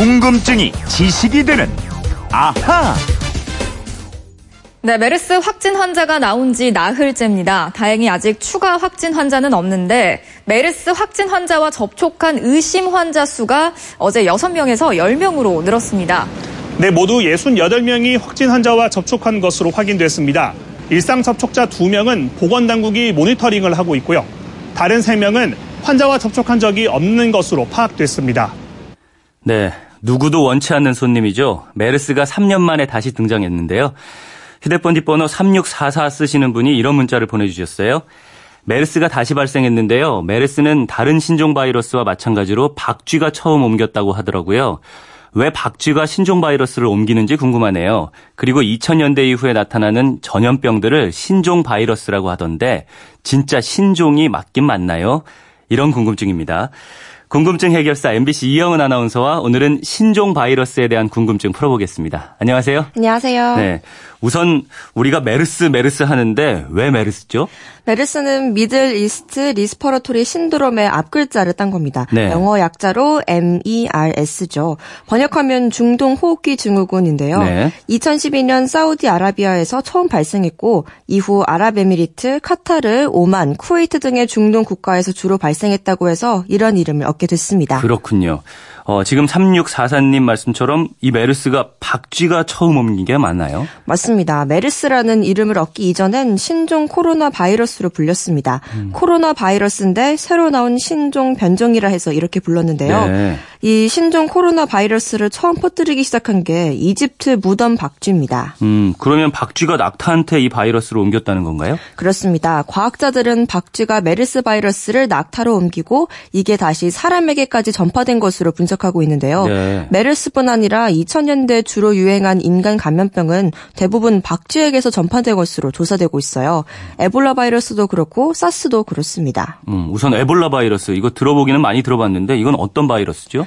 궁금증이 지식이 되는 아하. 네, 메르스 확진 환자가 나온 지 나흘째입니다. 다행히 아직 추가 확진 환자는 없는데 메르스 확진 환자와 접촉한 의심 환자 수가 어제 6명에서 10명으로 늘었습니다. 네, 모두 68명이 확진 환자와 접촉한 것으로 확인됐습니다. 일상 접촉자 2명은 보건당국이 모니터링을 하고 있고요. 다른 3명은 환자와 접촉한 적이 없는 것으로 파악됐습니다. 네, 누구도 원치 않는 손님이죠. 메르스가 3년 만에 다시 등장했는데요. 휴대폰 뒷번호 3644 쓰시는 분이 이런 문자를 보내주셨어요. 메르스가 다시 발생했는데요. 메르스는 다른 신종 바이러스와 마찬가지로 박쥐가 처음 옮겼다고 하더라고요. 왜 박쥐가 신종 바이러스를 옮기는지 궁금하네요. 그리고 2000년대 이후에 나타나는 전염병들을 신종 바이러스라고 하던데 진짜 신종이 맞긴 맞나요? 이런 궁금증입니다. 궁금증 해결사 MBC 이영은 아나운서와 오늘은 신종 바이러스에 대한 궁금증 풀어보겠습니다. 안녕하세요. 안녕하세요. 네. 우선 우리가 메르스 메르스 하는데 왜 메르스죠? 메르스는 Middle East Respiratory Syndrome의 앞글자를 딴 겁니다. 네. 영어 약자로 MERS죠. 번역하면 중동 호흡기 증후군인데요. 네. 2012년 사우디아라비아에서 처음 발생했고 이후 아랍에미리트, 카타르, 오만, 쿠웨이트 등의 중동 국가에서 주로 발생했다고 해서 이런 이름을 얻게 됐습니다. 그렇군요. 어, 지금 3644님 말씀처럼 이 메르스가 박쥐가 처음 옮긴 게 맞나요? 맞습니다. 메르스라는 이름을 얻기 이전엔 신종 코로나 바이러스로 불렸습니다. 음. 코로나 바이러스인데 새로 나온 신종 변종이라 해서 이렇게 불렀는데요. 네. 이 신종 코로나 바이러스를 처음 퍼뜨리기 시작한 게 이집트 무덤 박쥐입니다. 음, 그러면 박쥐가 낙타한테 이 바이러스를 옮겼다는 건가요? 그렇습니다. 과학자들은 박쥐가 메르스 바이러스를 낙타로 옮기고 이게 다시 사람에게까지 전파된 것으로 분석하고 있는데요. 네. 메르스뿐 아니라 2000년대 주로 유행한 인간 감염병은 대부분 박쥐에게서 전파된 것으로 조사되고 있어요. 에볼라 바이러스도 그렇고 사스도 그렇습니다. 음, 우선 에볼라 바이러스 이거 들어보기는 많이 들어봤는데 이건 어떤 바이러스죠?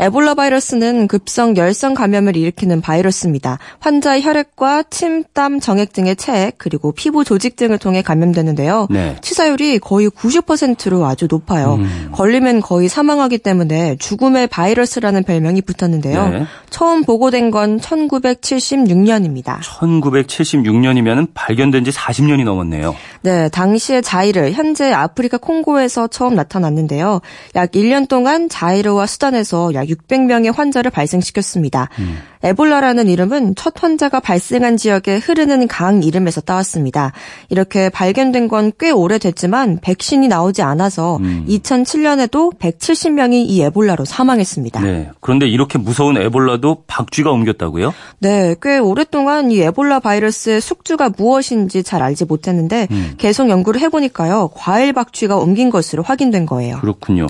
에볼라 바이러스는 급성 열성 감염을 일으키는 바이러스입니다. 환자의 혈액과 침, 땀, 정액 등의 체액 그리고 피부 조직 등을 통해 감염되는데요. 네. 치사율이 거의 90%로 아주 높아요. 걸리면 거의 사망하기 때문에 죽음의 바이러스라는 별명이 붙었는데요. 네. 처음 보고된 건 1976년입니다. 1976년이면 발견된 지 40년이 넘었네요. 네, 당시의 자이르, 현재 아프리카 콩고에서 처음 나타났는데요. 약 1년 동안 자이르와 수단에서 약 600명의 환자를 발생시켰습니다. 에볼라라는 이름은 첫 환자가 발생한 지역에 흐르는 강 이름에서 따왔습니다. 이렇게 발견된 건 꽤 오래됐지만 백신이 나오지 않아서 2007년에도 170명이 이 에볼라로 사망했습니다. 네. 그런데 이렇게 무서운 에볼라도 박쥐가 옮겼다고요? 네, 꽤 오랫동안 이 에볼라 바이러스의 숙주가 무엇인지 잘 알지 못했는데 계속 연구를 해보니까요 과일 박쥐가 옮긴 것으로 확인된 거예요. 그렇군요.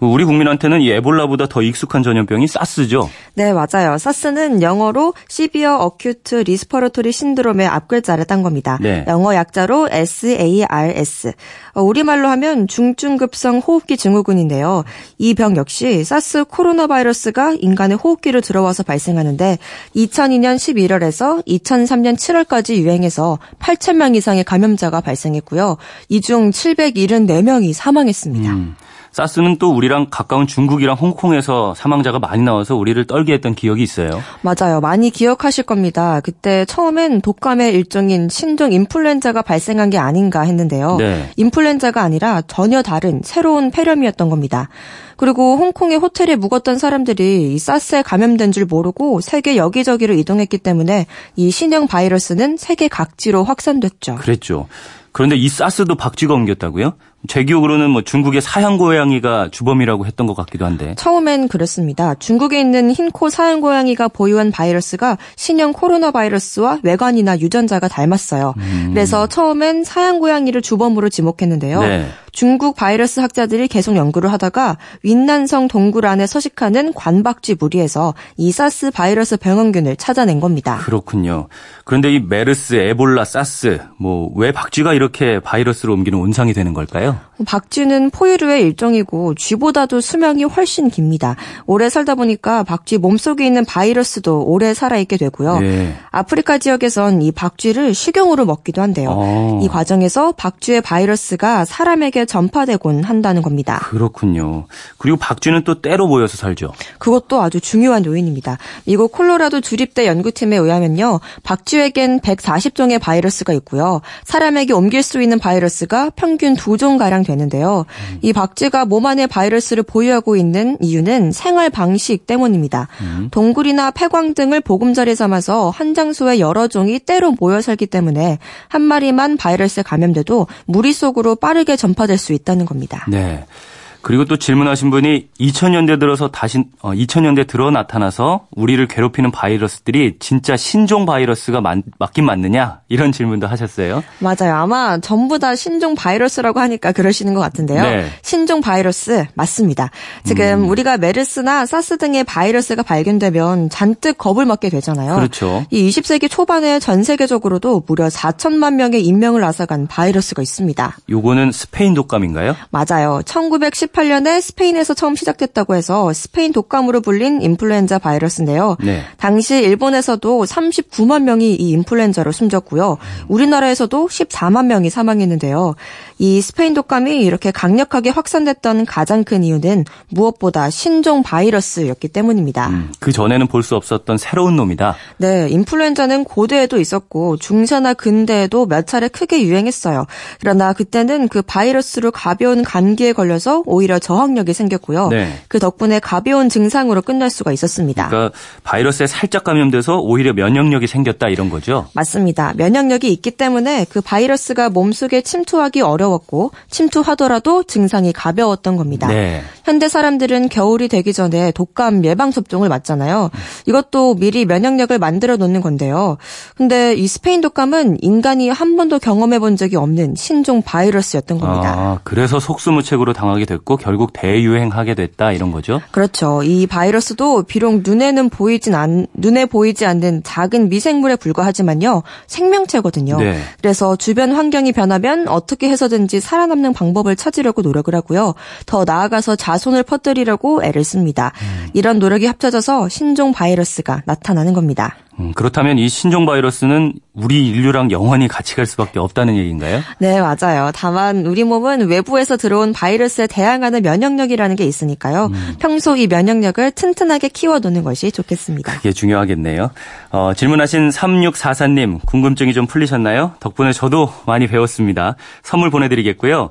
우리 국민한테는 이 에볼라보다 더 익숙한 전염병이 사스죠. 네, 맞아요. 사스는 영어로 Severe Acute Respiratory Syndrome의 앞글자를 딴 겁니다. 네. 영어 약자로 SARS. 어, 우리말로 하면 중증급성 호흡기 증후군인데요. 이 병 역시 사스 코로나 바이러스가 인간의 호흡기로 들어와서 발생하는데 2002년 11월에서 2003년 7월까지 유행해서 8천 명 이상의 감염자가 발생했고요. 이 중 774명이 사망했습니다. 음. 사스는 또 우리랑 가까운 중국이랑 홍콩에서 사망자가 많이 나와서 우리를 떨게 했던 기억이 있어요. 맞아요. 많이 기억하실 겁니다. 그때 처음엔 독감의 일종인 신종 인플루엔자가 발생한 게 아닌가 했는데요. 네. 인플루엔자가 아니라 전혀 다른 새로운 폐렴이었던 겁니다. 그리고 홍콩의 호텔에 묵었던 사람들이 이 사스에 감염된 줄 모르고 세계 여기저기로 이동했기 때문에 이 신형 바이러스는 세계 각지로 확산됐죠. 그랬죠. 그런데 이 사스도 박쥐가 옮겼다고요? 제 기억으로는 뭐 중국의 사양 고양이가 주범이라고 했던 것 같기도 한데. 처음엔 그랬습니다. 중국에 있는 흰코 사양 고양이가 보유한 바이러스가 신형 코로나 바이러스와 외관이나 유전자가 닮았어요. 그래서 처음엔 사양 고양이를 주범으로 지목했는데요. 네. 중국 바이러스 학자들이 계속 연구를 하다가 윈난성 동굴 안에 서식하는 관박쥐 무리에서 이 사스 바이러스 병원균을 찾아낸 겁니다. 그렇군요. 그런데 이 메르스, 에볼라, 사스, 뭐 왜 박쥐가 이렇게 바이러스를 옮기는 온상이 되는 걸까요? 박쥐는 포유류의 일종이고 쥐보다도 수명이 훨씬 깁니다. 오래 살다 보니까 박쥐 몸속에 있는 바이러스도 오래 살아있게 되고요. 예. 아프리카 지역에선 이 박쥐를 식용으로 먹기도 한대요. 어. 이 과정에서 박쥐의 바이러스가 사람에게 전파되곤 한다는 겁니다. 그렇군요. 그리고 박쥐는 또 때로 모여서 살죠. 그것도 아주 중요한 요인입니다. 미국 콜로라도 주립대 연구팀에 의하면요. 박쥐에겐 140종의 바이러스가 있고요. 사람에게 옮길 수 있는 바이러스가 평균 2종가량 되는데요. 이 박쥐가 몸 안에 바이러스를 보유하고 있는 이유는 생활 방식 때문입니다. 동굴이나 폐광 등을 보금자리 삼아서 한 장소에 여러 종이 때로 모여 살기 때문에 한 마리만 바이러스에 감염돼도 무리 속으로 빠르게 전파될 수 있다는 겁니다. 네. 그리고 또 질문하신 분이 2000년대 들어서 다시 어, 2000년대 들어 나타나서 우리를 괴롭히는 바이러스들이 진짜 신종 바이러스가 맞, 맞긴 맞느냐 이런 질문도 하셨어요. 맞아요. 아마 전부 다 신종 바이러스라고 하니까 그러시는 것 같은데요. 네. 신종 바이러스 맞습니다. 지금 우리가 메르스나 사스 등의 바이러스가 발견되면 잔뜩 겁을 먹게 되잖아요. 그렇죠. 이 20세기 초반에 전 세계적으로도 무려 4천만 명의 인명을 앗아간 바이러스가 있습니다. 요거는 스페인 독감인가요? 맞아요. 1918년에 스페인에서 처음 시작됐다고 해서 스페인 독감으로 불린 인플루엔자 바이러스인데요. 네. 당시 일본에서도 39만 명이 이 인플루엔자로 숨졌고요. 우리나라에서도 14만 명이 사망했는데요. 이 스페인 독감이 이렇게 강력하게 확산됐던 가장 큰 이유는 무엇보다 신종 바이러스였기 때문입니다. 음, 그 전에는 볼 수 없었던 새로운 놈이다. 네, 인플루엔자는 고대에도 있었고 중세나 근대에도 몇 차례 크게 유행했어요. 그러나 그때는 그 바이러스로 가벼운 감기에 걸려서 오히려 저항력이 생겼고요. 네. 그 덕분에 가벼운 증상으로 끝날 수가 있었습니다. 그러니까 바이러스에 살짝 감염돼서 오히려 면역력이 생겼다 이런 거죠. 맞습니다. 면역력이 있기 때문에 그 바이러스가 몸속에 침투하기 어려 웠고 침투하더라도 증상이 가벼웠던 겁니다. 네. 현대 사람들은 겨울이 되기 전에 독감 예방 접종을 맞잖아요. 이것도 미리 면역력을 만들어 놓는 건데요. 근데 이 스페인 독감은 인간이 한 번도 경험해 본 적이 없는 신종 바이러스였던 겁니다. 아, 그래서 속수무책으로 당하게 됐고 결국 대유행하게 됐다 이런 거죠. 그렇죠. 이 바이러스도 비록 눈에는 보이진 않, 눈에 보이지 않는 작은 미생물에 불과하지만요. 생명체거든요. 네. 그래서 주변 환경이 변하면 어떻게 해서 든지 살아남는 방법을 찾으려고 노력을 하고요. 더 나아가서 자손을 퍼뜨리려고 애를 씁니다. 음. 이런 노력이 합쳐져서 신종 바이러스가 나타나는 겁니다. 음, 그렇다면 이 신종 바이러스는 우리 인류랑 영원히 같이 갈 수밖에 없다는 얘기인가요? 네, 맞아요. 다만 우리 몸은 외부에서 들어온 바이러스에 대항하는 면역력이라는 게 있으니까요. 음. 평소 이 면역력을 튼튼하게 키워두는 것이 좋겠습니다. 그게 중요하겠네요. 어, 질문하신 3644님 궁금증이 좀 풀리셨나요? 덕분에 저도 많이 배웠습니다. 선물 보내드리겠고요.